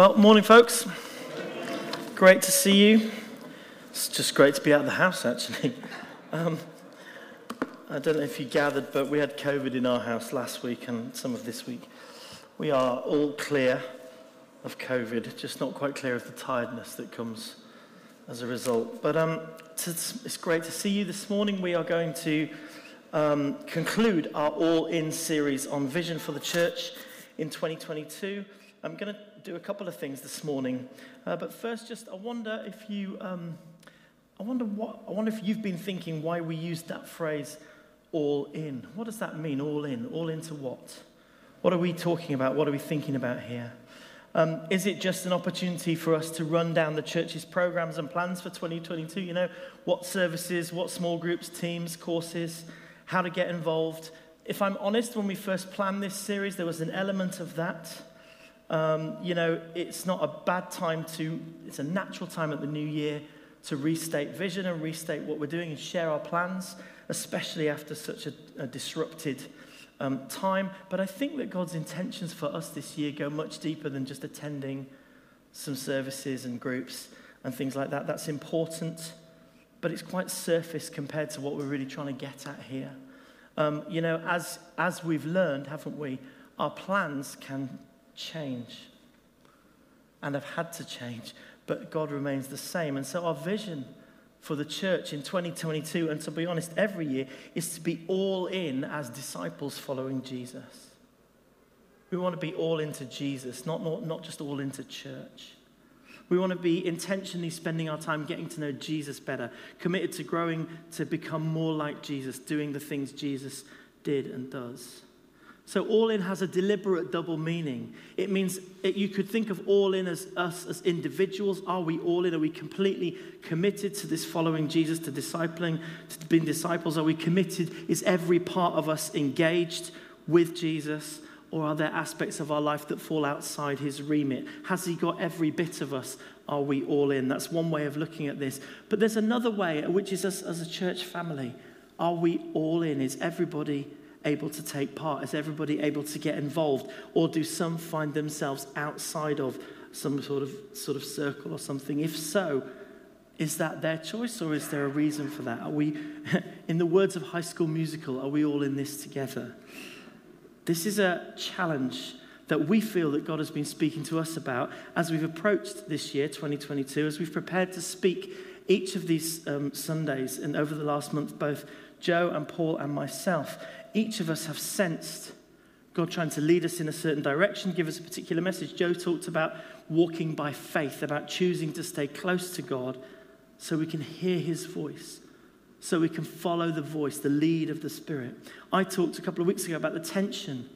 Well, morning, folks. Great to see you. It's just great to be out of the house, actually. Um, I don't know if you gathered, but we had COVID in our house last week and some of this week. We are all clear of COVID, just not quite clear of the tiredness that comes as a result. But um, it's great to see you this morning. We are going to um, conclude our All In series on vision for the church in 2022. I'm going to do a couple of things this morning. Uh, but first, just I wonder if you, um, I wonder what, I wonder if you've been thinking why we used that phrase, all in. What does that mean, all in? All into what? What are we talking about? What are we thinking about here? Um, is it just an opportunity for us to run down the church's programs and plans for 2022? You know, what services, what small groups, teams, courses, how to get involved. If I'm honest, when we first planned this series, there was an element of that. Um, you know, it's not a bad time to, it's a natural time at the new year to restate vision and restate what we're doing and share our plans, especially after such a, a disrupted um, time. But I think that God's intentions for us this year go much deeper than just attending some services and groups and things like that. That's important, but it's quite surface compared to what we're really trying to get at here. Um, you know, as, as we've learned, haven't we, our plans can change and have had to change, but God remains the same. And so our vision for the church in 2022, and to be honest, every year, is to be all in as disciples following Jesus. We want to be all into Jesus, not, not, not just all into church. We want to be intentionally spending our time getting to know Jesus better, committed to growing to become more like Jesus, doing the things Jesus did and does. So, all in has a deliberate double meaning. It means it, you could think of all in as us as individuals. Are we all in? Are we completely committed to this following Jesus, to discipling, to being disciples? Are we committed? Is every part of us engaged with Jesus? Or are there aspects of our life that fall outside his remit? Has he got every bit of us? Are we all in? That's one way of looking at this. But there's another way, which is us as a church family. Are we all in? Is everybody able to take part? Is everybody able to get involved? Or do some find themselves outside of some sort of, sort of circle or something? If so, is that their choice or is there a reason for that? Are we, in the words of High School Musical, are we all in this together? This is a challenge that we feel that God has been speaking to us about as we've approached this year, 2022, as we've prepared to speak each of these um, Sundays and over the last month, both Joe and Paul and myself each of us have sensed God trying to lead us in a certain direction, give us a particular message. Joe talked about walking by faith, about choosing to stay close to God so we can hear his voice, so we can follow the voice, the lead of the Spirit. I talked a couple of weeks ago about the tension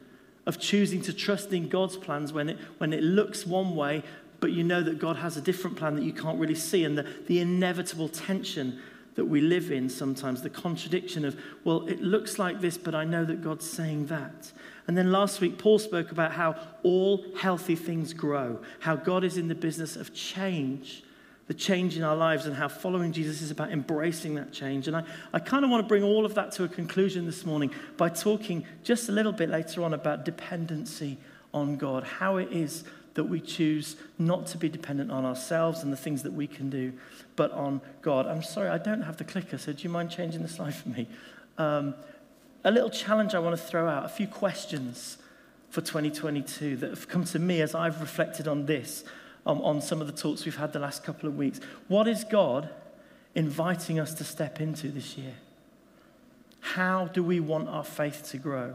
of choosing to trust in God's plans when it, when it looks one way, but you know that God has a different plan that you can't really see, and the, the inevitable tension that we live in sometimes, the contradiction of, well, it looks like this, but I know that God's saying that. And then last week, Paul spoke about how all healthy things grow, how God is in the business of change, the change in our lives, and how following Jesus is about embracing that change. And I, I kind of want to bring all of that to a conclusion this morning by talking just a little bit later on about dependency on God, how it is that we choose not to be dependent on ourselves and the things that we can do, but on God. I'm sorry, I don't have the clicker, so do you mind changing the slide for me? Um, a little challenge I want to throw out, a few questions for 2022 that have come to me as I've reflected on this, um, on some of the talks we've had the last couple of weeks. What is God inviting us to step into this year? How do we want our faith to grow?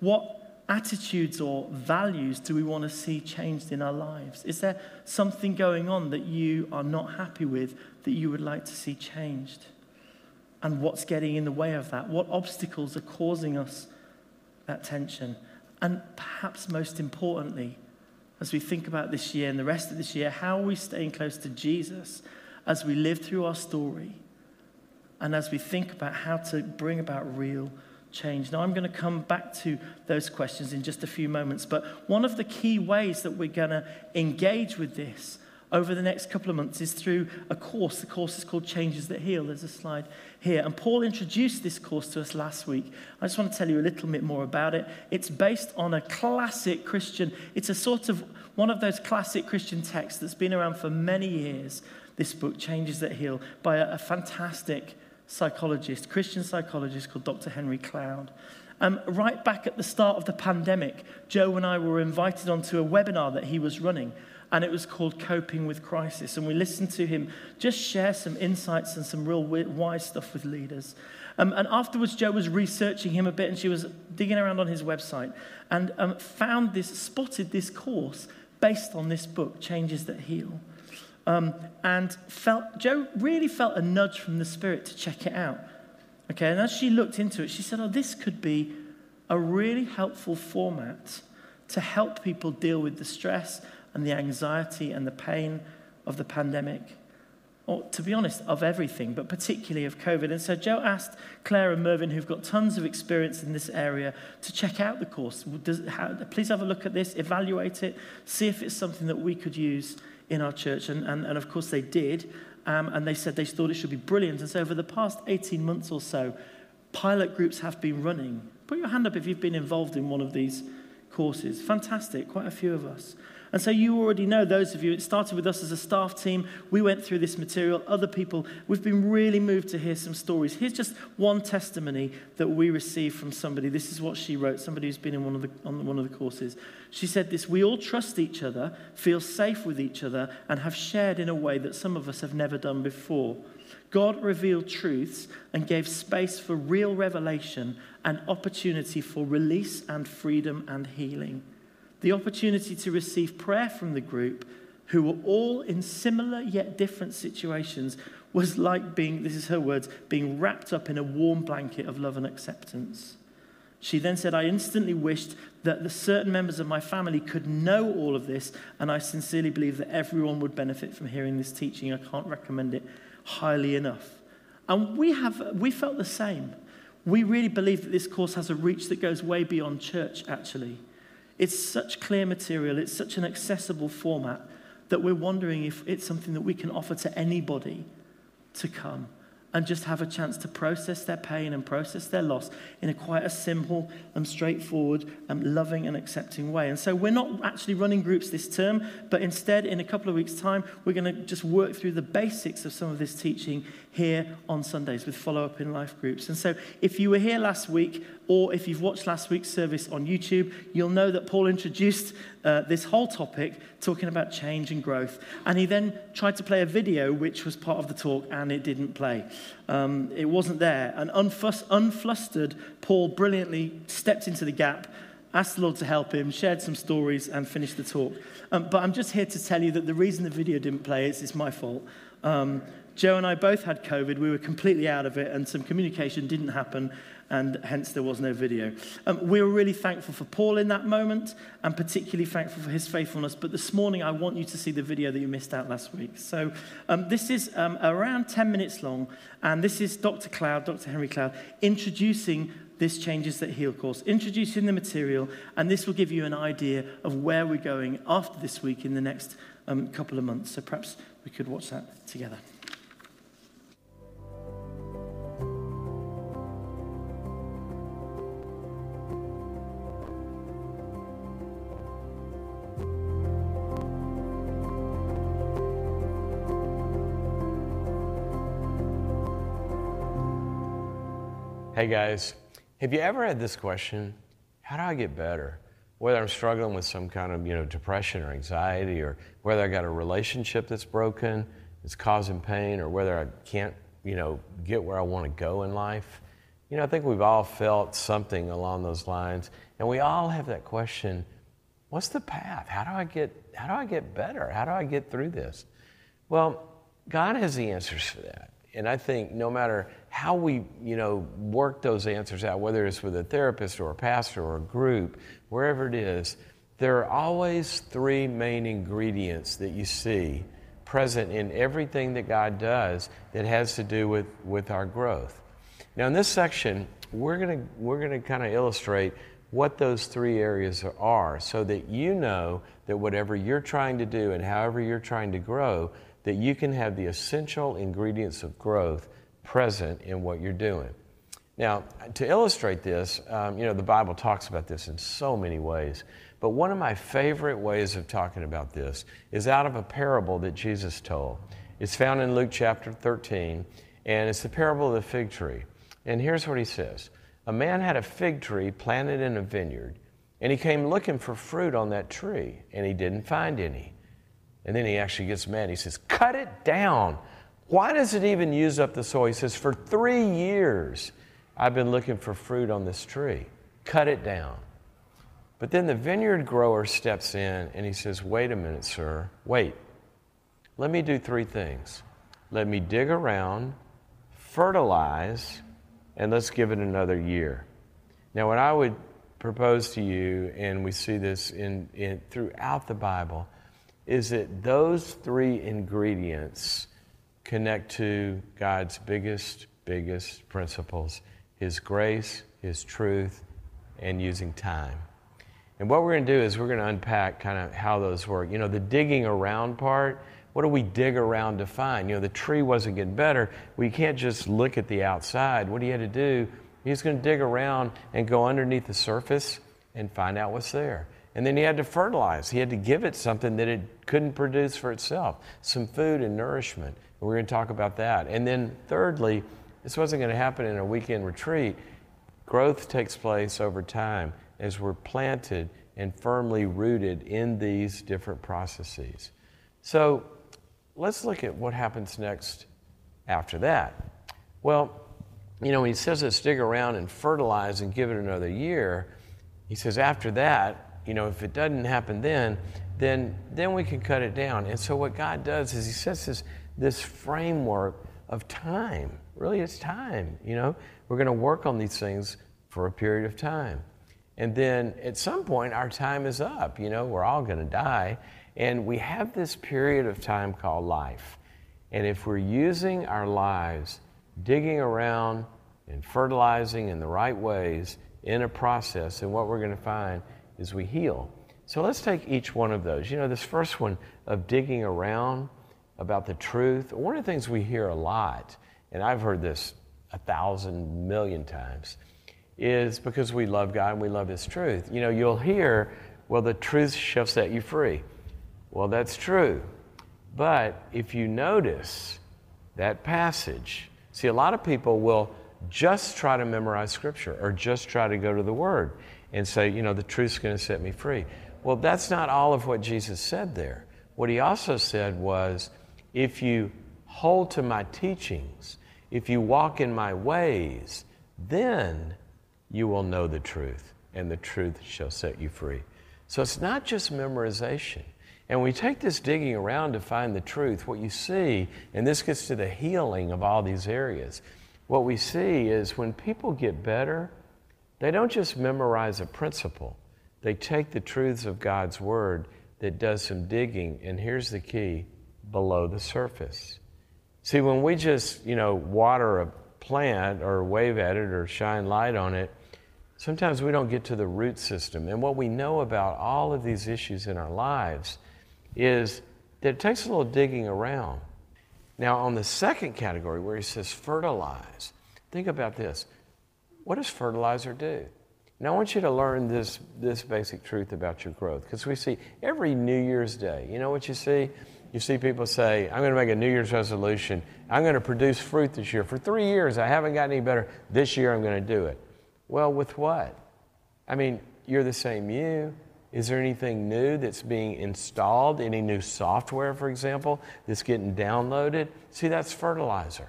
What attitudes or values do we want to see changed in our lives? Is there something going on that you are not happy with that you would like to see changed? And what's getting in the way of that? What obstacles are causing us that tension? And perhaps most importantly, as we think about this year and the rest of this year, how are we staying close to Jesus as we live through our story and as we think about how to bring about real change. Now, I'm going to come back to those questions in just a few moments, but one of the key ways that we're going to engage with this over the next couple of months is through a course. The course is called Changes That Heal. There's a slide here. And Paul introduced this course to us last week. I just want to tell you a little bit more about it. It's based on a classic Christian, it's a sort of one of those classic Christian texts that's been around for many years. This book, Changes That Heal, by a, a fantastic psychologist, Christian psychologist called Dr. Henry Cloud. Um, right back at the start of the pandemic, Joe and I were invited onto a webinar that he was running and it was called Coping with Crisis. And we listened to him just share some insights and some real wise stuff with leaders. Um, and afterwards, Joe was researching him a bit, and she was digging around on his website and um, found this, spotted this course based on this book, Changes That Heal. Um, and felt, Joe really felt a nudge from the Spirit to check it out. Okay, and as she looked into it, she said, Oh, this could be a really helpful format to help people deal with the stress and the anxiety and the pain of the pandemic. Or, to be honest, of everything, but particularly of COVID. And so Joe asked Claire and Mervyn, who've got tons of experience in this area, to check out the course. Does, how, please have a look at this, evaluate it, see if it's something that we could use in our church. And, and, and of course, they did. Um, and they said they thought it should be brilliant. And so, over the past 18 months or so, pilot groups have been running. Put your hand up if you've been involved in one of these courses. Fantastic, quite a few of us. And so you already know, those of you, it started with us as a staff team. We went through this material. Other people, we've been really moved to hear some stories. Here's just one testimony that we received from somebody. This is what she wrote, somebody who's been in one of the, on one of the courses. She said this We all trust each other, feel safe with each other, and have shared in a way that some of us have never done before. God revealed truths and gave space for real revelation and opportunity for release and freedom and healing the opportunity to receive prayer from the group, who were all in similar yet different situations, was like being, this is her words, being wrapped up in a warm blanket of love and acceptance. She then said, I instantly wished that the certain members of my family could know all of this, and I sincerely believe that everyone would benefit from hearing this teaching. I can't recommend it highly enough. And we, have, we felt the same. We really believe that this course has a reach that goes way beyond church, actually. It's such clear material, it's such an accessible format that we're wondering if it's something that we can offer to anybody to come and just have a chance to process their pain and process their loss in a quite a simple and straightforward and loving and accepting way. And so we're not actually running groups this term, but instead, in a couple of weeks' time, we're going to just work through the basics of some of this teaching here on Sundays with follow up in life groups. And so if you were here last week, or if you've watched last week's service on YouTube, you'll know that Paul introduced uh, this whole topic talking about change and growth. And he then tried to play a video which was part of the talk and it didn't play. Um, it wasn't there. And unflustered, Paul brilliantly stepped into the gap, asked the Lord to help him, shared some stories, and finished the talk. Um, but I'm just here to tell you that the reason the video didn't play is it's my fault. Um, Joe and I both had COVID. We were completely out of it, and some communication didn't happen and hence there was no video. Um, we were really thankful for Paul in that moment and particularly thankful for his faithfulness. But this morning, I want you to see the video that you missed out last week. So um, this is um, around 10 minutes long, and this is Dr. Cloud, Dr. Henry Cloud, introducing this Changes That Heal course, introducing the material, and this will give you an idea of where we're going after this week in the next um, couple of months. So perhaps we could watch that together. Hey guys, have you ever had this question? How do I get better? Whether I'm struggling with some kind of you know depression or anxiety, or whether I got a relationship that's broken, it's causing pain, or whether I can't you know get where I want to go in life. You know, I think we've all felt something along those lines, and we all have that question: What's the path? How do I get how do I get better? How do I get through this? Well, God has the answers for that. And I think no matter how we, you know, work those answers out, whether it's with a therapist or a pastor or a group, wherever it is, there are always three main ingredients that you see present in everything that God does that has to do with, with our growth. Now, in this section, we're going to we're gonna kind of illustrate what those three areas are so that you know that whatever you're trying to do and however you're trying to grow, that you can have the essential ingredients of growth present in what you're doing. Now, to illustrate this, um, you know, the Bible talks about this in so many ways. But one of my favorite ways of talking about this is out of a parable that Jesus told. It's found in Luke chapter 13, and it's the parable of the fig tree. And here's what he says A man had a fig tree planted in a vineyard, and he came looking for fruit on that tree, and he didn't find any. And then he actually gets mad. He says, Cut it down. Why does it even use up the soil? He says, For three years I've been looking for fruit on this tree. Cut it down. But then the vineyard grower steps in and he says, Wait a minute, sir. Wait. Let me do three things. Let me dig around, fertilize, and let's give it another year. Now, what I would propose to you, and we see this in, in throughout the Bible, is that those three ingredients connect to God's biggest, biggest principles his grace, His truth, and using time. And what we're going to do is we're going to unpack kind of how those work. You know, the digging around part, what do we dig around to find? You know, the tree wasn't getting better. We can't just look at the outside. What he had to do, he's going to dig around and go underneath the surface and find out what's there. And then he had to fertilize. He had to give it something that it couldn't produce for itself some food and nourishment. We're going to talk about that. And then, thirdly, this wasn't going to happen in a weekend retreat. Growth takes place over time as we're planted and firmly rooted in these different processes. So let's look at what happens next after that. Well, you know, when he says let's dig around and fertilize and give it another year, he says after that, you know, if it doesn't happen then, then then we can cut it down. And so what God does is he sets this, this framework of time. Really, it's time. You know, we're going to work on these things for a period of time. And then at some point, our time is up. You know, we're all going to die. And we have this period of time called life. And if we're using our lives, digging around and fertilizing in the right ways in a process, and what we're going to find is we heal. So let's take each one of those. You know, this first one of digging around about the truth, one of the things we hear a lot, and I've heard this a thousand million times, is because we love God and we love His truth. You know, you'll hear, well, the truth shall set you free. Well, that's true. But if you notice that passage, see, a lot of people will just try to memorize Scripture or just try to go to the Word and say, you know, the truth's going to set me free. Well, that's not all of what Jesus said there. What he also said was, if you hold to my teachings, if you walk in my ways, then you will know the truth, and the truth shall set you free. So it's not just memorization. And we take this digging around to find the truth. What you see, and this gets to the healing of all these areas, what we see is when people get better, they don't just memorize a principle, they take the truths of God's Word that does some digging, and here's the key below the surface. See, when we just, you know, water a plant or wave at it or shine light on it, sometimes we don't get to the root system. And what we know about all of these issues in our lives is that it takes a little digging around. Now, on the second category where he says fertilize, think about this. What does fertilizer do? Now, I want you to learn this, this basic truth about your growth because we see every New Year's Day, you know what you see? You see people say, I'm going to make a New Year's resolution. I'm going to produce fruit this year. For three years, I haven't gotten any better. This year, I'm going to do it. Well, with what? I mean, you're the same you. Is there anything new that's being installed? Any new software, for example, that's getting downloaded? See, that's fertilizer.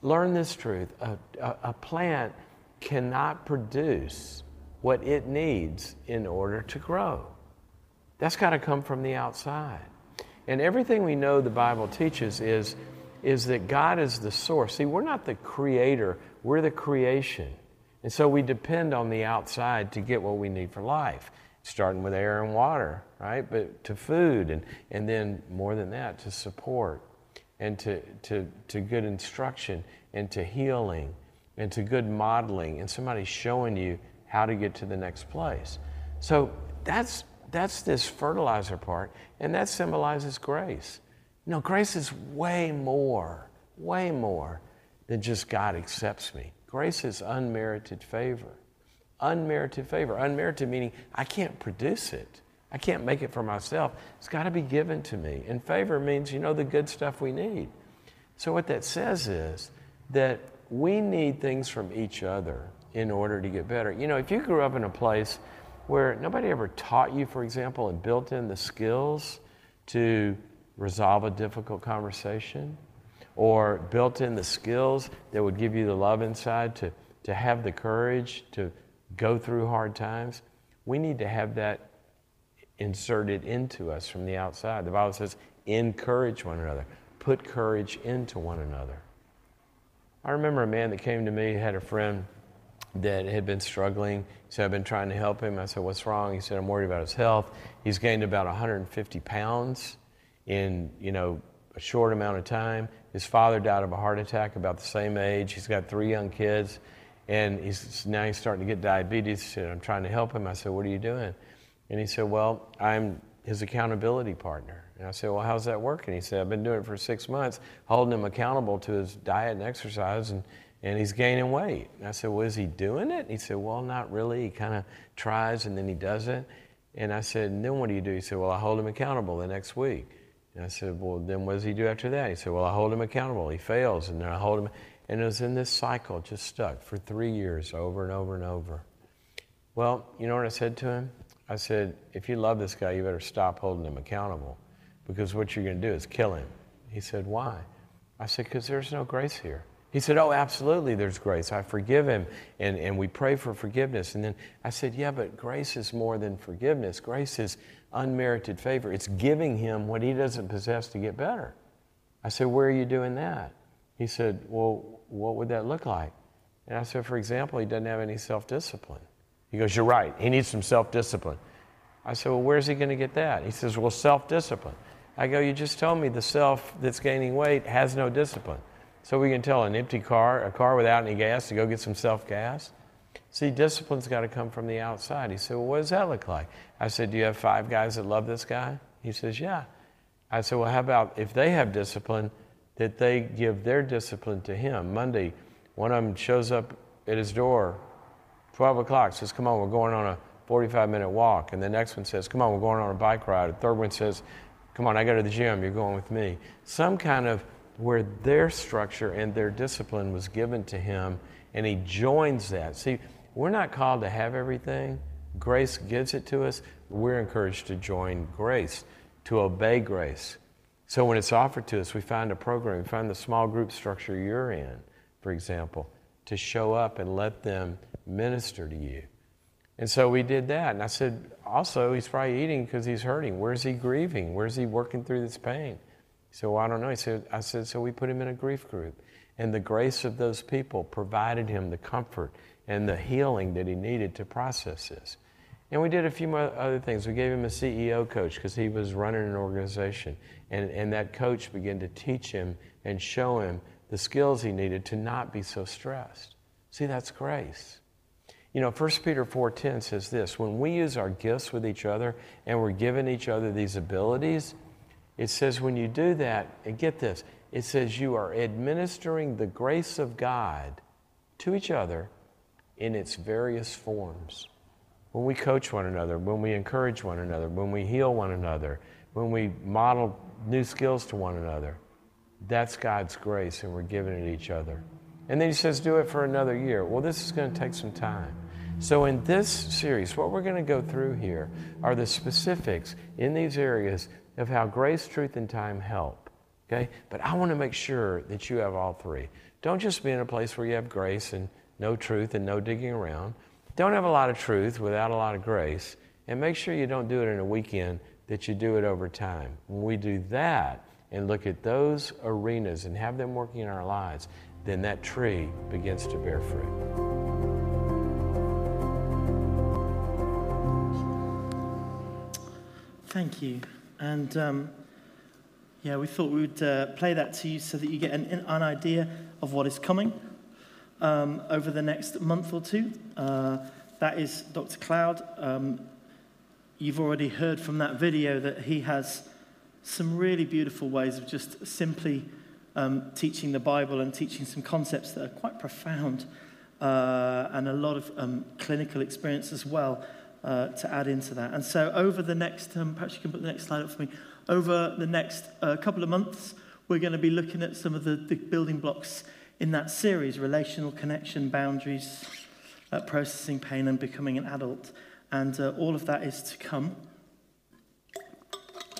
Learn this truth a, a, a plant cannot produce what it needs in order to grow. That's got to come from the outside. And everything we know the Bible teaches is, is that God is the source. See, we're not the creator, we're the creation. And so we depend on the outside to get what we need for life, starting with air and water, right? But to food, and, and then more than that, to support, and to, to, to good instruction, and to healing, and to good modeling, and somebody showing you how to get to the next place. So that's, that's this fertilizer part, and that symbolizes grace. No, grace is way more, way more than just God accepts me. Grace is unmerited favor. Unmerited favor. Unmerited meaning I can't produce it. I can't make it for myself. It's got to be given to me. And favor means, you know, the good stuff we need. So, what that says is that we need things from each other in order to get better. You know, if you grew up in a place where nobody ever taught you, for example, and built in the skills to resolve a difficult conversation, or built in the skills that would give you the love inside to, to have the courage to go through hard times, we need to have that inserted into us from the outside. The Bible says, encourage one another, put courage into one another. I remember a man that came to me, had a friend that had been struggling. He said, I've been trying to help him. I said, What's wrong? He said, I'm worried about his health. He's gained about 150 pounds in, you know, a short amount of time. His father died of a heart attack about the same age. He's got three young kids. And he's, now he's starting to get diabetes. He said, I'm trying to help him. I said, What are you doing? And he said, Well, I'm his accountability partner. And I said, Well, how's that working? He said, I've been doing it for six months, holding him accountable to his diet and exercise, and, and he's gaining weight. And I said, Well, is he doing it? And he said, Well, not really. He kind of tries and then he doesn't. And I said, And then what do you do? He said, Well, I hold him accountable the next week. And I said, Well, then what does he do after that? He said, Well, I hold him accountable. He fails, and then I hold him. And it was in this cycle, just stuck for three years, over and over and over. Well, you know what I said to him? I said, If you love this guy, you better stop holding him accountable because what you're going to do is kill him. He said, Why? I said, Because there's no grace here. He said, Oh, absolutely, there's grace. I forgive him, and, and we pray for forgiveness. And then I said, Yeah, but grace is more than forgiveness. Grace is unmerited favor. It's giving him what he doesn't possess to get better. I said, Where are you doing that? He said, Well, what would that look like? And I said, For example, he doesn't have any self discipline. He goes, You're right. He needs some self discipline. I said, Well, where's he going to get that? He says, Well, self discipline. I go, You just told me the self that's gaining weight has no discipline. So we can tell an empty car, a car without any gas, to go get some self gas. See, discipline's got to come from the outside. He said, Well, what does that look like? I said, Do you have five guys that love this guy? He says, Yeah. I said, Well, how about if they have discipline, that they give their discipline to him? Monday, one of them shows up at his door, 12 o'clock, says, Come on, we're going on a 45 minute walk. And the next one says, Come on, we're going on a bike ride. The third one says, Come on, I go to the gym, you're going with me. Some kind of where their structure and their discipline was given to him, and he joins that. See, we're not called to have everything. Grace gives it to us. We're encouraged to join grace, to obey grace. So when it's offered to us, we find a program, we find the small group structure you're in, for example, to show up and let them minister to you. And so we did that. And I said, also, he's probably eating because he's hurting. Where's he grieving? Where's he working through this pain? He said, Well, I don't know. He said, I said, So we put him in a grief group. And the grace of those people provided him the comfort and the healing that he needed to process this. And we did a few other things. We gave him a CEO coach because he was running an organization. And, and that coach began to teach him and show him the skills he needed to not be so stressed. See, that's grace. You know, 1 Peter 4:10 says this, when we use our gifts with each other and we're giving each other these abilities, it says when you do that, and get this, it says you are administering the grace of God to each other in its various forms. When we coach one another, when we encourage one another, when we heal one another, when we model new skills to one another, that's God's grace, and we're giving it each other. And then he says, do it for another year. Well, this is going to take some time. So, in this series, what we're going to go through here are the specifics in these areas of how grace, truth, and time help. Okay? But I want to make sure that you have all three. Don't just be in a place where you have grace and no truth and no digging around. Don't have a lot of truth without a lot of grace. And make sure you don't do it in a weekend, that you do it over time. When we do that and look at those arenas and have them working in our lives, then that tree begins to bear fruit. Thank you. And um, yeah, we thought we would uh, play that to you so that you get an, an idea of what is coming um, over the next month or two. Uh, that is Dr. Cloud. Um, you've already heard from that video that he has some really beautiful ways of just simply um, teaching the Bible and teaching some concepts that are quite profound uh, and a lot of um, clinical experience as well uh, to add into that. And so, over the next, um, perhaps you can put the next slide up for me. Over the next uh, couple of months, we're going to be looking at some of the, the building blocks in that series relational connection, boundaries, uh, processing pain, and becoming an adult. And uh, all of that is to come.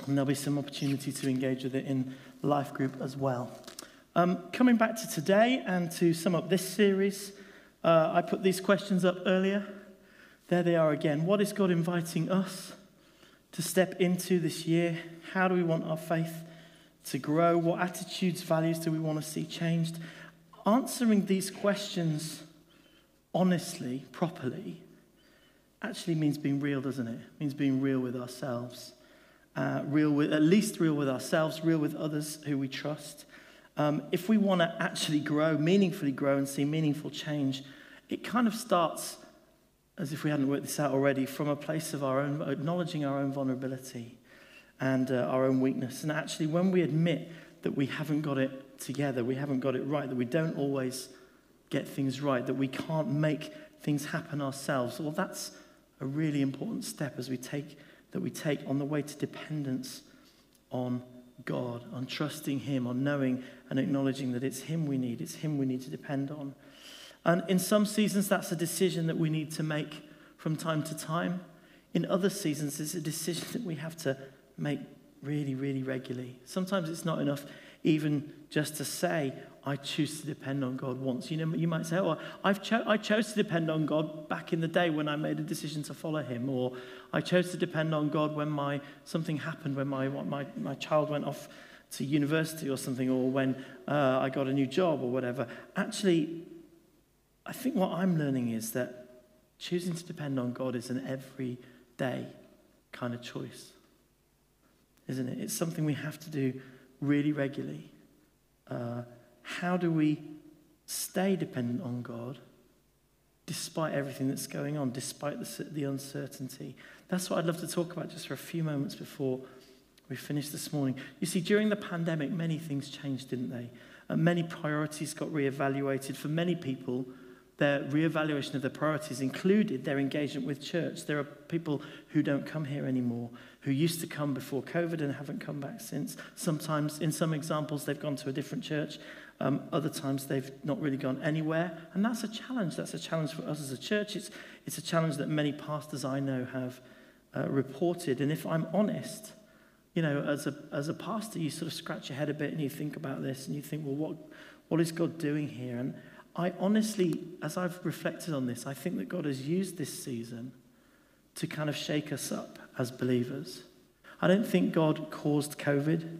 And there'll be some opportunity to engage with it in life group as well. Um, coming back to today and to sum up this series, uh, I put these questions up earlier. There they are again. What is God inviting us to step into this year? How do we want our faith to grow? What attitudes, values do we want to see changed? Answering these questions honestly, properly, actually means being real, doesn't it? It means being real with ourselves. Uh, real with, at least real with ourselves, real with others who we trust. Um, if we want to actually grow, meaningfully grow, and see meaningful change, it kind of starts, as if we hadn't worked this out already, from a place of our own, acknowledging our own vulnerability and uh, our own weakness. And actually, when we admit that we haven't got it together, we haven't got it right, that we don't always get things right, that we can't make things happen ourselves, well, that's a really important step as we take that we take on the way to dependence on God, on trusting Him, on knowing and acknowledging that it's Him we need, it's Him we need to depend on. And in some seasons, that's a decision that we need to make from time to time. In other seasons, it's a decision that we have to make really, really regularly. Sometimes it's not enough even just to say, I choose to depend on God once. You know, you might say, oh, I've cho- I chose to depend on God back in the day when I made a decision to follow him. Or I chose to depend on God when my, something happened, when my, my, my child went off to university or something, or when uh, I got a new job or whatever. Actually, I think what I'm learning is that choosing to depend on God is an everyday kind of choice, isn't it? It's something we have to do really regularly. Uh, how do we stay dependent on God despite everything that's going on, despite the, the uncertainty? That's what I'd love to talk about just for a few moments before we finish this morning. You see, during the pandemic, many things changed, didn't they? And many priorities got reevaluated. For many people, their reevaluation of their priorities included their engagement with church. There are people who don't come here anymore, who used to come before COVID and haven't come back since. Sometimes, in some examples, they've gone to a different church. Um, other times, they've not really gone anywhere. And that's a challenge. That's a challenge for us as a church. It's, it's a challenge that many pastors I know have uh, reported. And if I'm honest, you know, as a, as a pastor, you sort of scratch your head a bit and you think about this and you think, well, what, what is God doing here? And I honestly, as I've reflected on this, I think that God has used this season to kind of shake us up as believers. I don't think God caused COVID,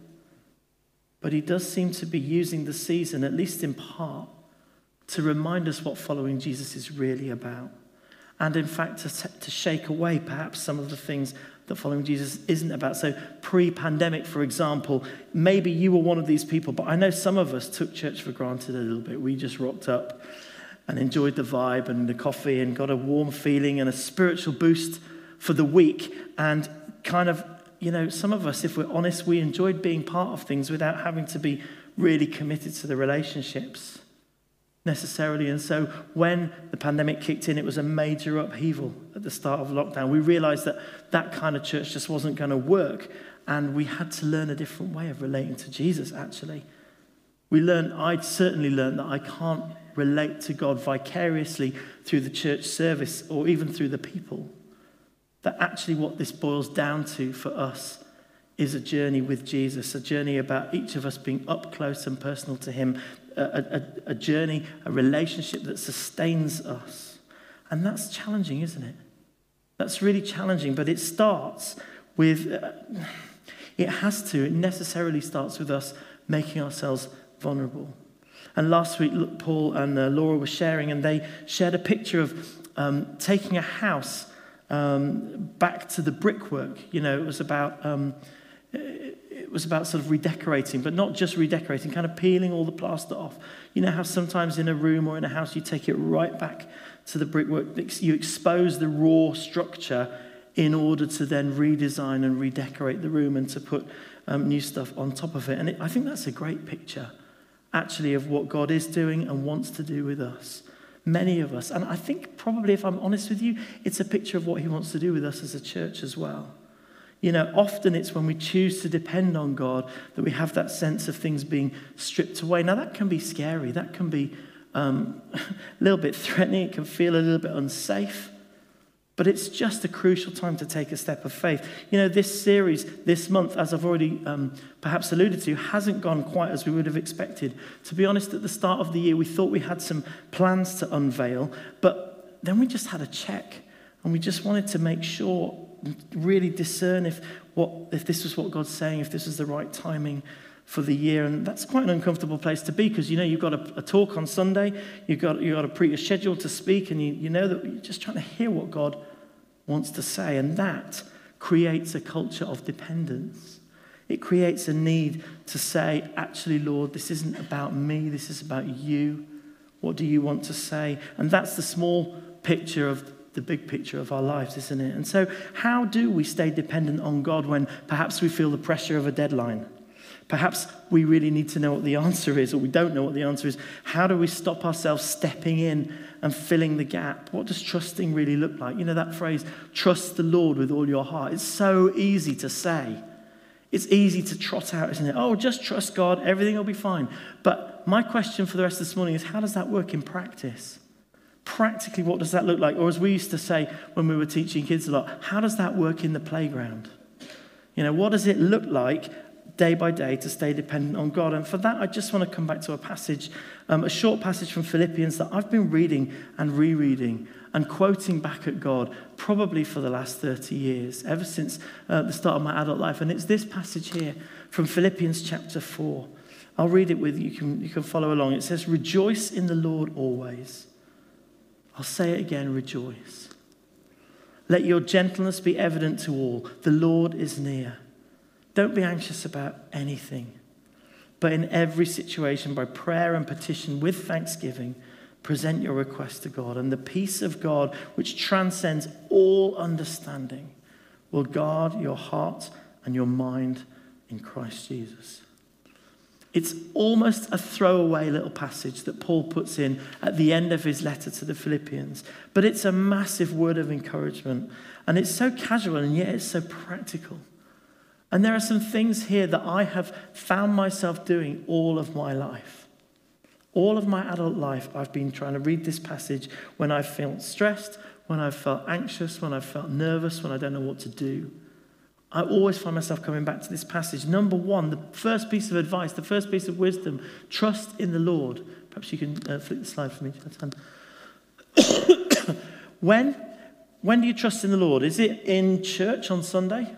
but He does seem to be using the season, at least in part, to remind us what following Jesus is really about. And in fact, to, to shake away perhaps some of the things that following Jesus isn't about. So, pre pandemic, for example, maybe you were one of these people, but I know some of us took church for granted a little bit. We just rocked up and enjoyed the vibe and the coffee and got a warm feeling and a spiritual boost for the week. And kind of, you know, some of us, if we're honest, we enjoyed being part of things without having to be really committed to the relationships necessarily. And so when the pandemic kicked in, it was a major upheaval at the start of lockdown. We realized that that kind of church just wasn't going to work. And we had to learn a different way of relating to Jesus, actually. We learned, I certainly learned that I can't relate to God vicariously through the church service or even through the people. That actually, what this boils down to for us is a journey with Jesus, a journey about each of us being up close and personal to Him, a, a, a journey, a relationship that sustains us. And that's challenging, isn't it? That's really challenging, but it starts with, uh, it has to, it necessarily starts with us making ourselves vulnerable. And last week, Paul and uh, Laura were sharing, and they shared a picture of um, taking a house um, back to the brickwork. You know, it was about um, it was about sort of redecorating, but not just redecorating, kind of peeling all the plaster off. You know how sometimes in a room or in a house you take it right back to the brickwork, you expose the raw structure in order to then redesign and redecorate the room and to put um, new stuff on top of it. And it, I think that's a great picture, actually, of what God is doing and wants to do with us. Many of us. And I think, probably, if I'm honest with you, it's a picture of what He wants to do with us as a church as well. You know, often it's when we choose to depend on God that we have that sense of things being stripped away. Now, that can be scary. That can be um, a little bit threatening. It can feel a little bit unsafe. But it's just a crucial time to take a step of faith. You know, this series, this month, as I've already um, perhaps alluded to, hasn't gone quite as we would have expected. To be honest, at the start of the year, we thought we had some plans to unveil, but then we just had a check and we just wanted to make sure, really discern if, what, if this was what God's saying, if this was the right timing for the year. And that's quite an uncomfortable place to be because you know you've got a, a, talk on Sunday, you've got, you've got a pre schedule to speak, and you, you know that you're just trying to hear what God wants to say. And that creates a culture of dependence. It creates a need to say, actually, Lord, this isn't about me, this is about you. What do you want to say? And that's the small picture of the big picture of our lives, isn't it? And so, how do we stay dependent on God when perhaps we feel the pressure of a deadline? Perhaps we really need to know what the answer is, or we don't know what the answer is. How do we stop ourselves stepping in and filling the gap. What does trusting really look like? You know that phrase, trust the Lord with all your heart. It's so easy to say. It's easy to trot out, isn't it? Oh, just trust God, everything will be fine. But my question for the rest of this morning is how does that work in practice? Practically, what does that look like? Or as we used to say when we were teaching kids a lot, how does that work in the playground? You know, what does it look like day by day to stay dependent on God. And for that, I just want to come back to a passage, um, a short passage from Philippians that I've been reading and rereading and quoting back at God probably for the last 30 years, ever since uh, the start of my adult life. And it's this passage here from Philippians chapter 4. I'll read it with you. You can, you can follow along. It says, Rejoice in the Lord always. I'll say it again, rejoice. Let your gentleness be evident to all. The Lord is near. Don't be anxious about anything, but in every situation, by prayer and petition with thanksgiving, present your request to God. And the peace of God, which transcends all understanding, will guard your heart and your mind in Christ Jesus. It's almost a throwaway little passage that Paul puts in at the end of his letter to the Philippians, but it's a massive word of encouragement. And it's so casual and yet it's so practical. And there are some things here that I have found myself doing all of my life. All of my adult life, I've been trying to read this passage when I've felt stressed, when I've felt anxious, when I've felt nervous, when I don't know what to do. I always find myself coming back to this passage. Number one, the first piece of advice, the first piece of wisdom trust in the Lord. Perhaps you can uh, flip the slide for me. when, when do you trust in the Lord? Is it in church on Sunday?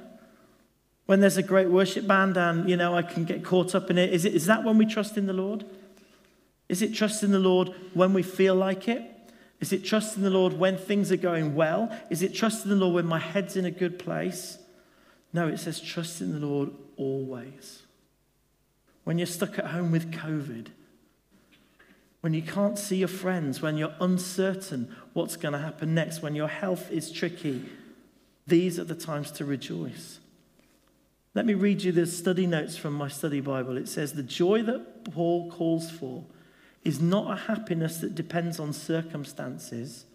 When there's a great worship band and, you know, I can get caught up in it? Is, it, is that when we trust in the Lord? Is it trust in the Lord when we feel like it? Is it trust in the Lord when things are going well? Is it trust in the Lord when my head's in a good place? No, it says trust in the Lord always. When you're stuck at home with COVID, when you can't see your friends, when you're uncertain what's going to happen next, when your health is tricky, these are the times to rejoice. Let me read you the study notes from my study Bible. It says, The joy that Paul calls for is not a happiness that depends on circumstances,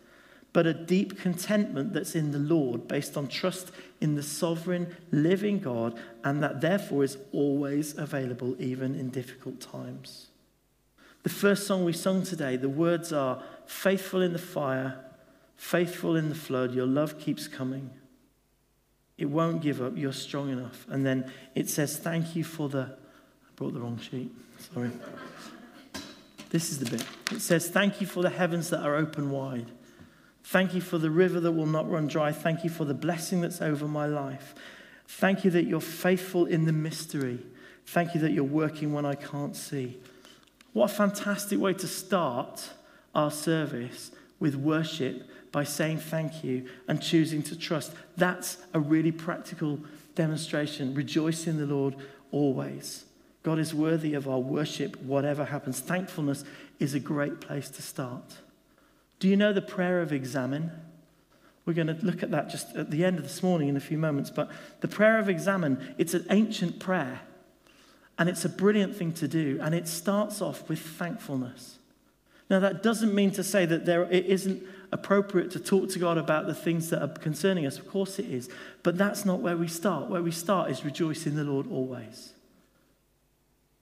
but a deep contentment that's in the Lord, based on trust in the sovereign, living God, and that therefore is always available, even in difficult times. The first song we sung today, the words are Faithful in the fire, faithful in the flood, your love keeps coming. It won't give up. You're strong enough. And then it says, Thank you for the. I brought the wrong sheet. Sorry. This is the bit. It says, Thank you for the heavens that are open wide. Thank you for the river that will not run dry. Thank you for the blessing that's over my life. Thank you that you're faithful in the mystery. Thank you that you're working when I can't see. What a fantastic way to start our service with worship by saying thank you and choosing to trust. That's a really practical demonstration. Rejoice in the Lord always. God is worthy of our worship, whatever happens. Thankfulness is a great place to start. Do you know the prayer of examen? We're going to look at that just at the end of this morning in a few moments. But the prayer of examen, it's an ancient prayer. And it's a brilliant thing to do. And it starts off with thankfulness. Now, that doesn't mean to say that there, it isn't appropriate to talk to God about the things that are concerning us. Of course it is. But that's not where we start. Where we start is rejoice in the Lord always.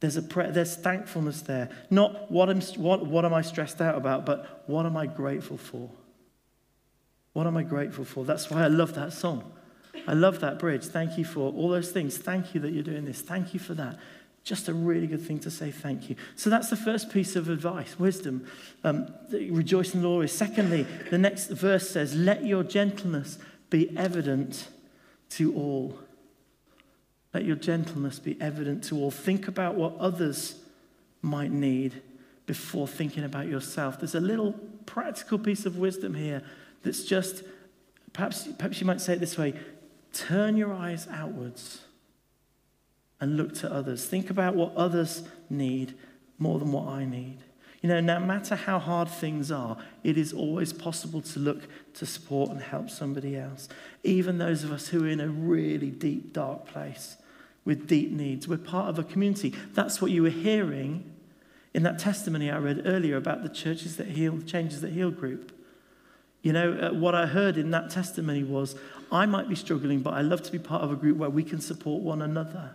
There's, a prayer, there's thankfulness there. Not what, am, what, what am I stressed out about, but what am I grateful for? What am I grateful for? That's why I love that song. I love that bridge. Thank you for all those things. Thank you that you're doing this. Thank you for that. Just a really good thing to say thank you. So that's the first piece of advice, wisdom. Um, rejoice in the Lord. Secondly, the next verse says, Let your gentleness be evident to all. Let your gentleness be evident to all. Think about what others might need before thinking about yourself. There's a little practical piece of wisdom here that's just, perhaps, perhaps you might say it this way turn your eyes outwards and look to others. Think about what others need more than what I need. You know, no matter how hard things are, it is always possible to look to support and help somebody else. Even those of us who are in a really deep, dark place with deep needs. We're part of a community. That's what you were hearing in that testimony I read earlier about the churches that heal, the changes that heal group. You know, uh, what I heard in that testimony was I might be struggling, but I love to be part of a group where we can support one another.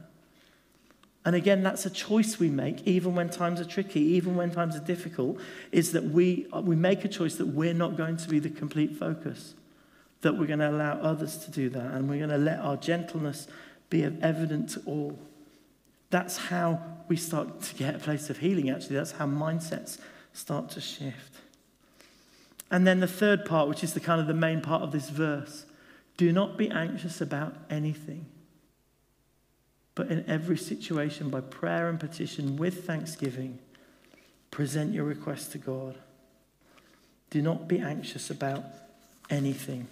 And again, that's a choice we make, even when times are tricky, even when times are difficult, is that we, we make a choice that we're not going to be the complete focus, that we're going to allow others to do that, and we're going to let our gentleness be evident to all. That's how we start to get a place of healing, actually. That's how mindsets start to shift. And then the third part, which is the kind of the main part of this verse do not be anxious about anything, but in every situation, by prayer and petition with thanksgiving, present your request to God. Do not be anxious about anything.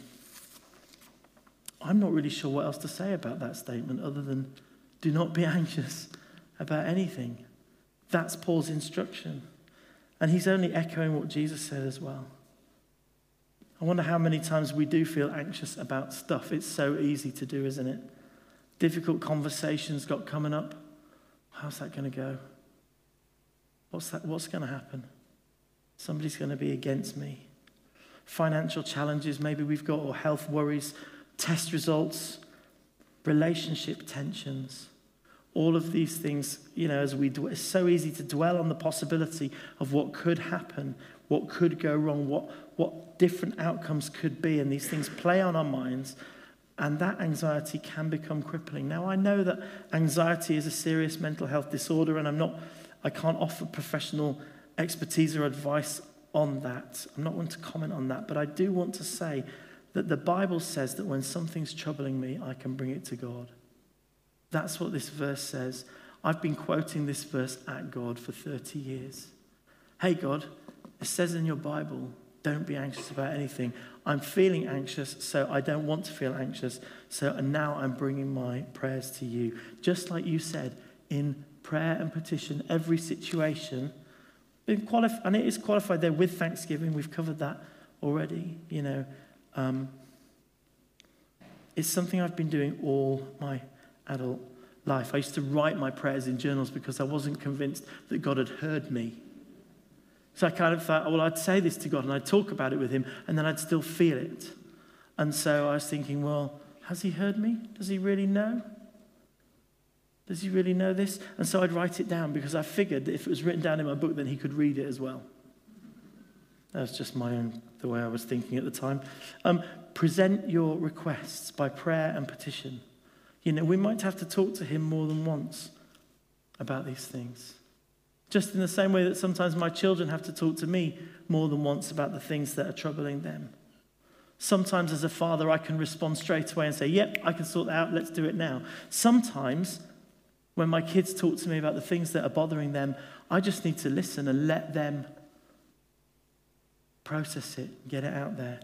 I'm not really sure what else to say about that statement other than do not be anxious about anything. That's Paul's instruction. And he's only echoing what Jesus said as well. I wonder how many times we do feel anxious about stuff. It's so easy to do, isn't it? Difficult conversations got coming up. How's that going to go? What's, that, what's going to happen? Somebody's going to be against me. Financial challenges, maybe we've got, or health worries test results, relationship tensions. All of these things, you know, as we do, it's so easy to dwell on the possibility of what could happen, what could go wrong, what, what different outcomes could be, and these things play on our minds, and that anxiety can become crippling. Now, I know that anxiety is a serious mental health disorder, and I'm not, I can't offer professional expertise or advice on that. I'm not one to comment on that, but I do want to say that the Bible says that when something's troubling me, I can bring it to God. That's what this verse says. I've been quoting this verse at God for 30 years. Hey, God, it says in your Bible, don't be anxious about anything. I'm feeling anxious, so I don't want to feel anxious. So and now I'm bringing my prayers to you. Just like you said, in prayer and petition, every situation, and it is qualified there with thanksgiving. We've covered that already, you know. Um, it's something I've been doing all my adult life. I used to write my prayers in journals because I wasn't convinced that God had heard me. So I kind of thought, well, I'd say this to God and I'd talk about it with Him and then I'd still feel it. And so I was thinking, well, has He heard me? Does He really know? Does He really know this? And so I'd write it down because I figured that if it was written down in my book, then He could read it as well. That was just my own, the way I was thinking at the time. Um, present your requests by prayer and petition. You know, we might have to talk to him more than once about these things. Just in the same way that sometimes my children have to talk to me more than once about the things that are troubling them. Sometimes, as a father, I can respond straight away and say, Yep, I can sort that out, let's do it now. Sometimes, when my kids talk to me about the things that are bothering them, I just need to listen and let them process it, get it out there.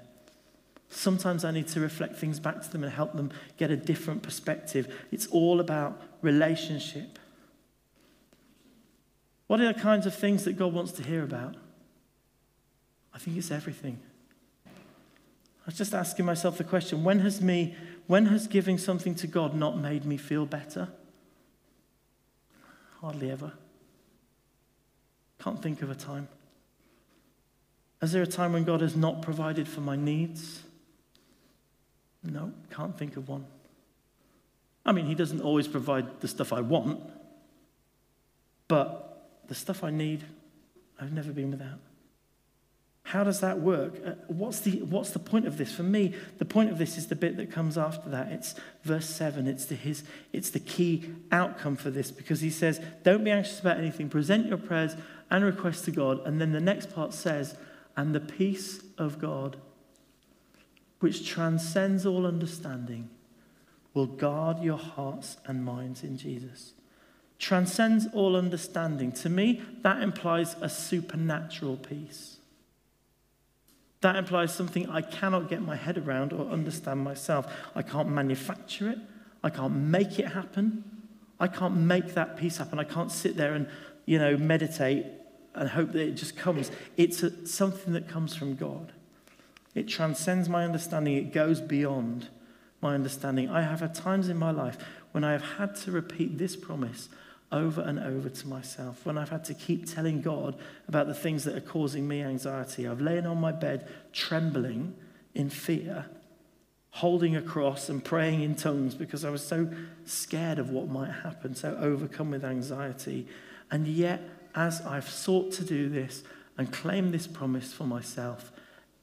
Sometimes I need to reflect things back to them and help them get a different perspective. It's all about relationship. What are the kinds of things that God wants to hear about? I think it's everything. I was just asking myself the question when has me, when has giving something to God not made me feel better? Hardly ever. Can't think of a time. Is there a time when God has not provided for my needs? No, can't think of one. I mean, He doesn't always provide the stuff I want, but the stuff I need, I've never been without. How does that work? Uh, what's, the, what's the point of this? For me, the point of this is the bit that comes after that. It's verse 7. It's the, his, it's the key outcome for this because he says, Don't be anxious about anything. Present your prayers and requests to God. And then the next part says, And the peace of God, which transcends all understanding, will guard your hearts and minds in Jesus. Transcends all understanding. To me, that implies a supernatural peace. That implies something I cannot get my head around or understand myself. I can't manufacture it. I can't make it happen. I can't make that peace happen. I can't sit there and, you know, meditate and hope that it just comes. It's a, something that comes from God. It transcends my understanding. It goes beyond my understanding. I have had times in my life when I have had to repeat this promise over and over to myself, when I've had to keep telling God about the things that are causing me anxiety. I've lain on my bed trembling in fear, holding a cross and praying in tongues because I was so scared of what might happen, so overcome with anxiety. And yet, as I've sought to do this and claim this promise for myself,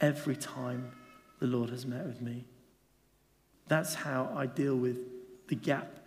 every time the Lord has met with me. That's how I deal with the gap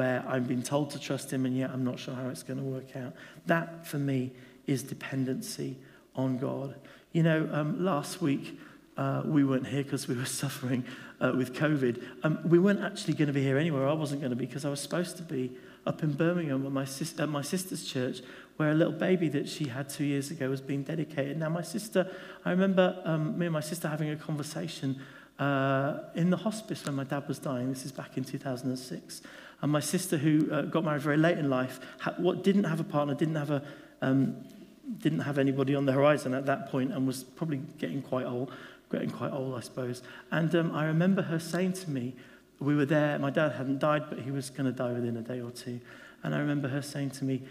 where I've been told to trust him and yet I'm not sure how it's going to work out. That, for me, is dependency on God. You know, um, last week uh, we weren't here because we were suffering uh, with COVID. Um, we weren't actually going to be here anywhere. I wasn't going to be because I was supposed to be up in Birmingham at my, sis- at my sister's church where a little baby that she had two years ago was being dedicated. Now, my sister, I remember um, me and my sister having a conversation uh, in the hospice when my dad was dying. This is back in 2006. And my sister, who uh, got married very late in life, ha- what didn't have a partner, didn't have a um, didn't have anybody on the horizon at that point, and was probably getting quite old, getting quite old, I suppose. And um, I remember her saying to me, we were there. My dad hadn't died, but he was going to die within a day or two. And I remember her saying to me,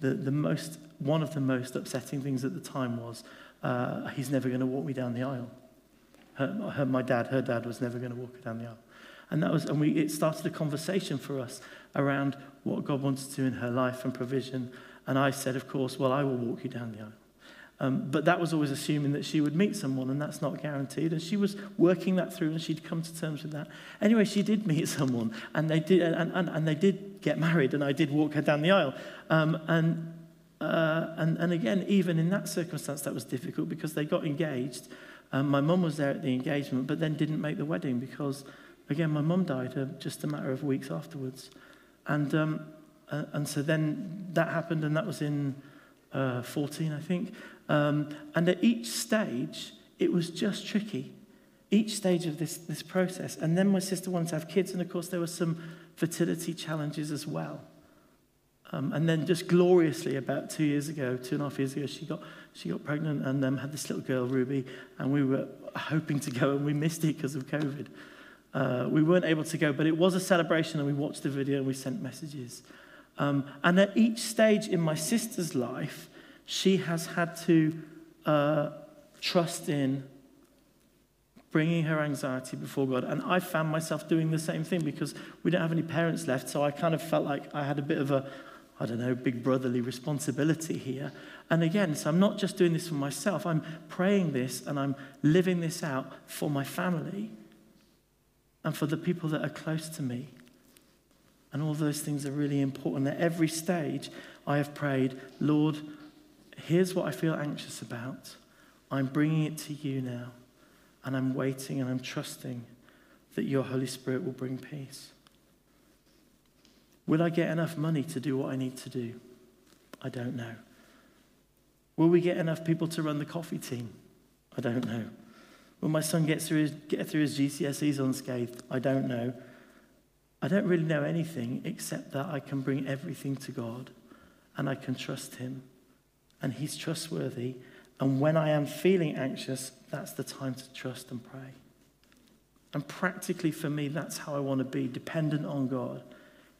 the, the most, one of the most upsetting things at the time was, uh, he's never going to walk me down the aisle. Her, her, my dad, her dad was never going to walk her down the aisle. And that was, and we, it started a conversation for us around what God wanted to do in her life and provision. And I said, of course, well, I will walk you down the aisle. Um, but that was always assuming that she would meet someone, and that's not guaranteed. And she was working that through, and she'd come to terms with that. Anyway, she did meet someone, and they did, and, and, and they did get married, and I did walk her down the aisle. Um, and, uh, and, and again, even in that circumstance, that was difficult because they got engaged. Um, my mum was there at the engagement, but then didn't make the wedding because, again, my mum died uh, just a matter of weeks afterwards. And, um, uh, and so then that happened, and that was in uh, 14, I think. Um, and at each stage, it was just tricky. Each stage of this, this process. And then my sister wanted to have kids, and of course, there were some fertility challenges as well. Um, and then, just gloriously, about two years ago, two and a half years ago, she got, she got pregnant and um, had this little girl, Ruby, and we were hoping to go, and we missed it because of COVID. Uh, we weren't able to go, but it was a celebration, and we watched the video and we sent messages. Um, and at each stage in my sister's life, she has had to uh, trust in bringing her anxiety before God. And I found myself doing the same thing because we don't have any parents left. So I kind of felt like I had a bit of a, I don't know, big brotherly responsibility here. And again, so I'm not just doing this for myself, I'm praying this and I'm living this out for my family and for the people that are close to me. And all those things are really important. At every stage, I have prayed, Lord, here's what I feel anxious about. I'm bringing it to you now. And I'm waiting and I'm trusting that your Holy Spirit will bring peace. Will I get enough money to do what I need to do? I don't know. Will we get enough people to run the coffee team? I don't know. Will my son get through his, get through his GCSEs unscathed? I don't know. I don't really know anything except that I can bring everything to God and I can trust Him and He's trustworthy. And when I am feeling anxious, that's the time to trust and pray. And practically for me, that's how I want to be dependent on God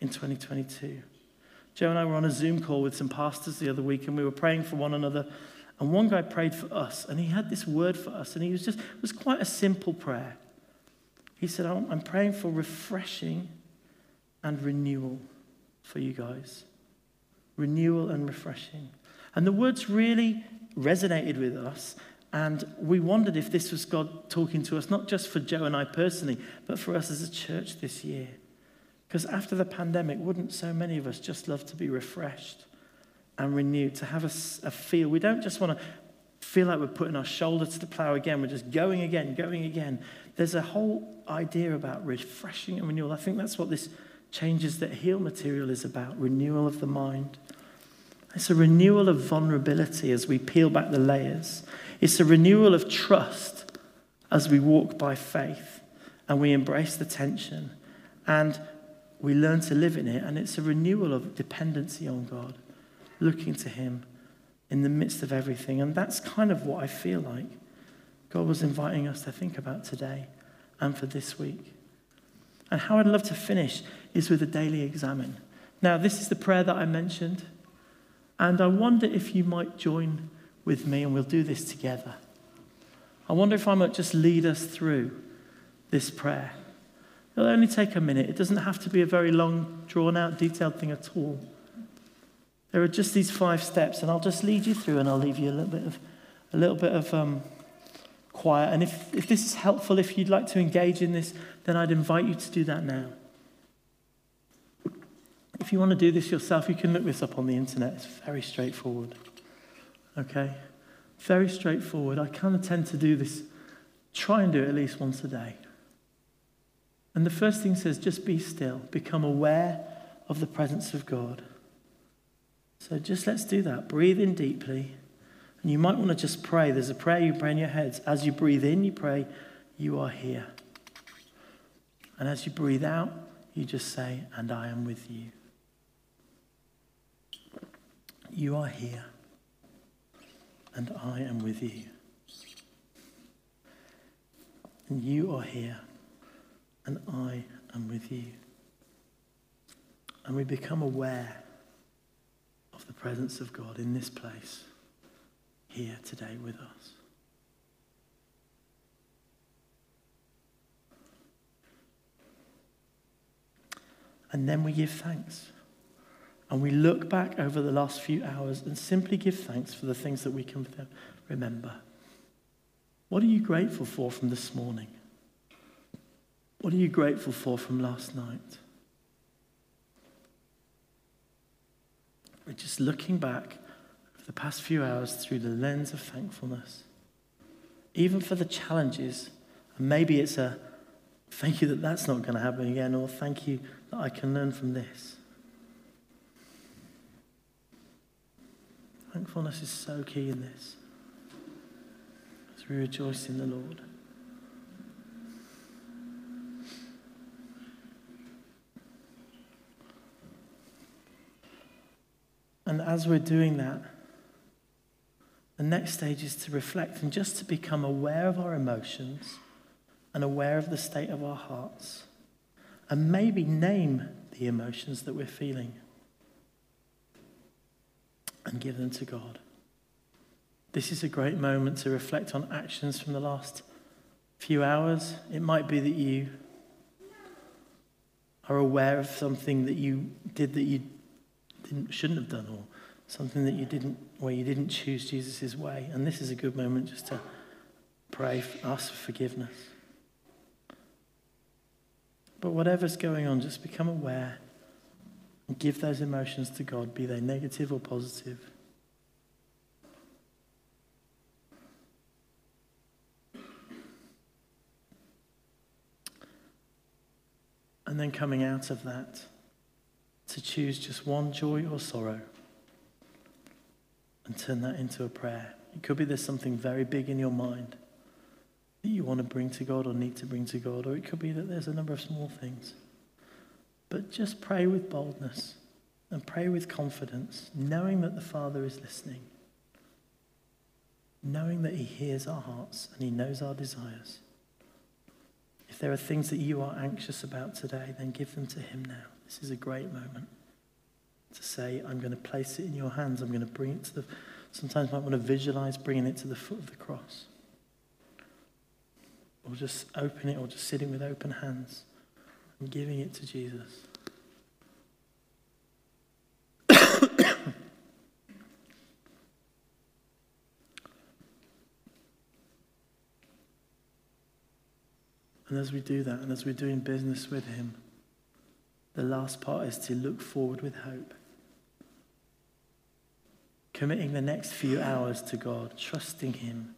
in 2022. Joe and I were on a Zoom call with some pastors the other week and we were praying for one another. And one guy prayed for us and he had this word for us and he was just, it was quite a simple prayer. He said, I'm praying for refreshing and renewal for you guys. Renewal and refreshing. And the words really resonated with us. And we wondered if this was God talking to us, not just for Joe and I personally, but for us as a church this year. Because after the pandemic, wouldn't so many of us just love to be refreshed and renewed, to have a, a feel? We don't just want to feel like we're putting our shoulder to the plow again, we're just going again, going again. There's a whole idea about refreshing and renewal. I think that's what this changes that heal material is about renewal of the mind. It's a renewal of vulnerability as we peel back the layers. It's a renewal of trust as we walk by faith and we embrace the tension and we learn to live in it. And it's a renewal of dependency on God, looking to Him in the midst of everything. And that's kind of what I feel like God was inviting us to think about today and for this week. And how I'd love to finish is with a daily examen. Now, this is the prayer that I mentioned. And I wonder if you might join with me and we'll do this together. I wonder if I might just lead us through this prayer. It'll only take a minute. It doesn't have to be a very long, drawn out, detailed thing at all. There are just these five steps, and I'll just lead you through and I'll leave you a little bit of, a little bit of um, quiet. And if, if this is helpful, if you'd like to engage in this, then I'd invite you to do that now. If you want to do this yourself, you can look this up on the internet. It's very straightforward. Okay? Very straightforward. I kind of tend to do this, try and do it at least once a day. And the first thing says just be still, become aware of the presence of God. So just let's do that. Breathe in deeply. And you might want to just pray. There's a prayer you pray in your heads. As you breathe in, you pray, You are here. And as you breathe out, you just say, And I am with you. You are here, and I am with you. And you are here, and I am with you. And we become aware of the presence of God in this place, here today with us. And then we give thanks. And we look back over the last few hours and simply give thanks for the things that we can remember. What are you grateful for from this morning? What are you grateful for from last night? We're just looking back over the past few hours through the lens of thankfulness, even for the challenges. And maybe it's a thank you that that's not going to happen again, or thank you that I can learn from this. Thankfulness is so key in this as we rejoice in the Lord. And as we're doing that, the next stage is to reflect and just to become aware of our emotions and aware of the state of our hearts. And maybe name the emotions that we're feeling and give them to God. This is a great moment to reflect on actions from the last few hours. It might be that you are aware of something that you did that you shouldn't have done, or something that you didn't, where you didn't choose Jesus' way. And this is a good moment just to pray, ask for forgiveness. But whatever's going on, just become aware and give those emotions to God, be they negative or positive. And then coming out of that, to choose just one joy or sorrow and turn that into a prayer. It could be there's something very big in your mind that you want to bring to God or need to bring to God, or it could be that there's a number of small things. But just pray with boldness and pray with confidence, knowing that the Father is listening, knowing that He hears our hearts and He knows our desires. If there are things that you are anxious about today, then give them to Him now. This is a great moment to say, I'm going to place it in your hands. I'm going to bring it to the. Sometimes I might want to visualize bringing it to the foot of the cross. Or just open it, or just sitting with open hands and giving it to Jesus. and as we do that, and as we're doing business with Him, the last part is to look forward with hope. Committing the next few hours to God, trusting Him,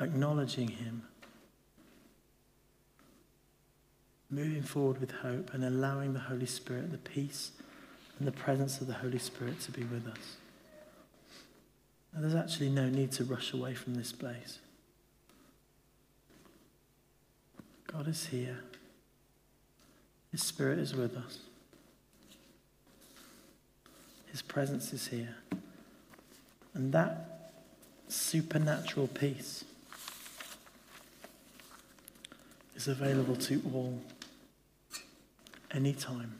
acknowledging Him, moving forward with hope, and allowing the Holy Spirit, the peace and the presence of the Holy Spirit to be with us. And there's actually no need to rush away from this place. God is here. His Spirit is with us. His presence is here. And that supernatural peace is available to all, anytime.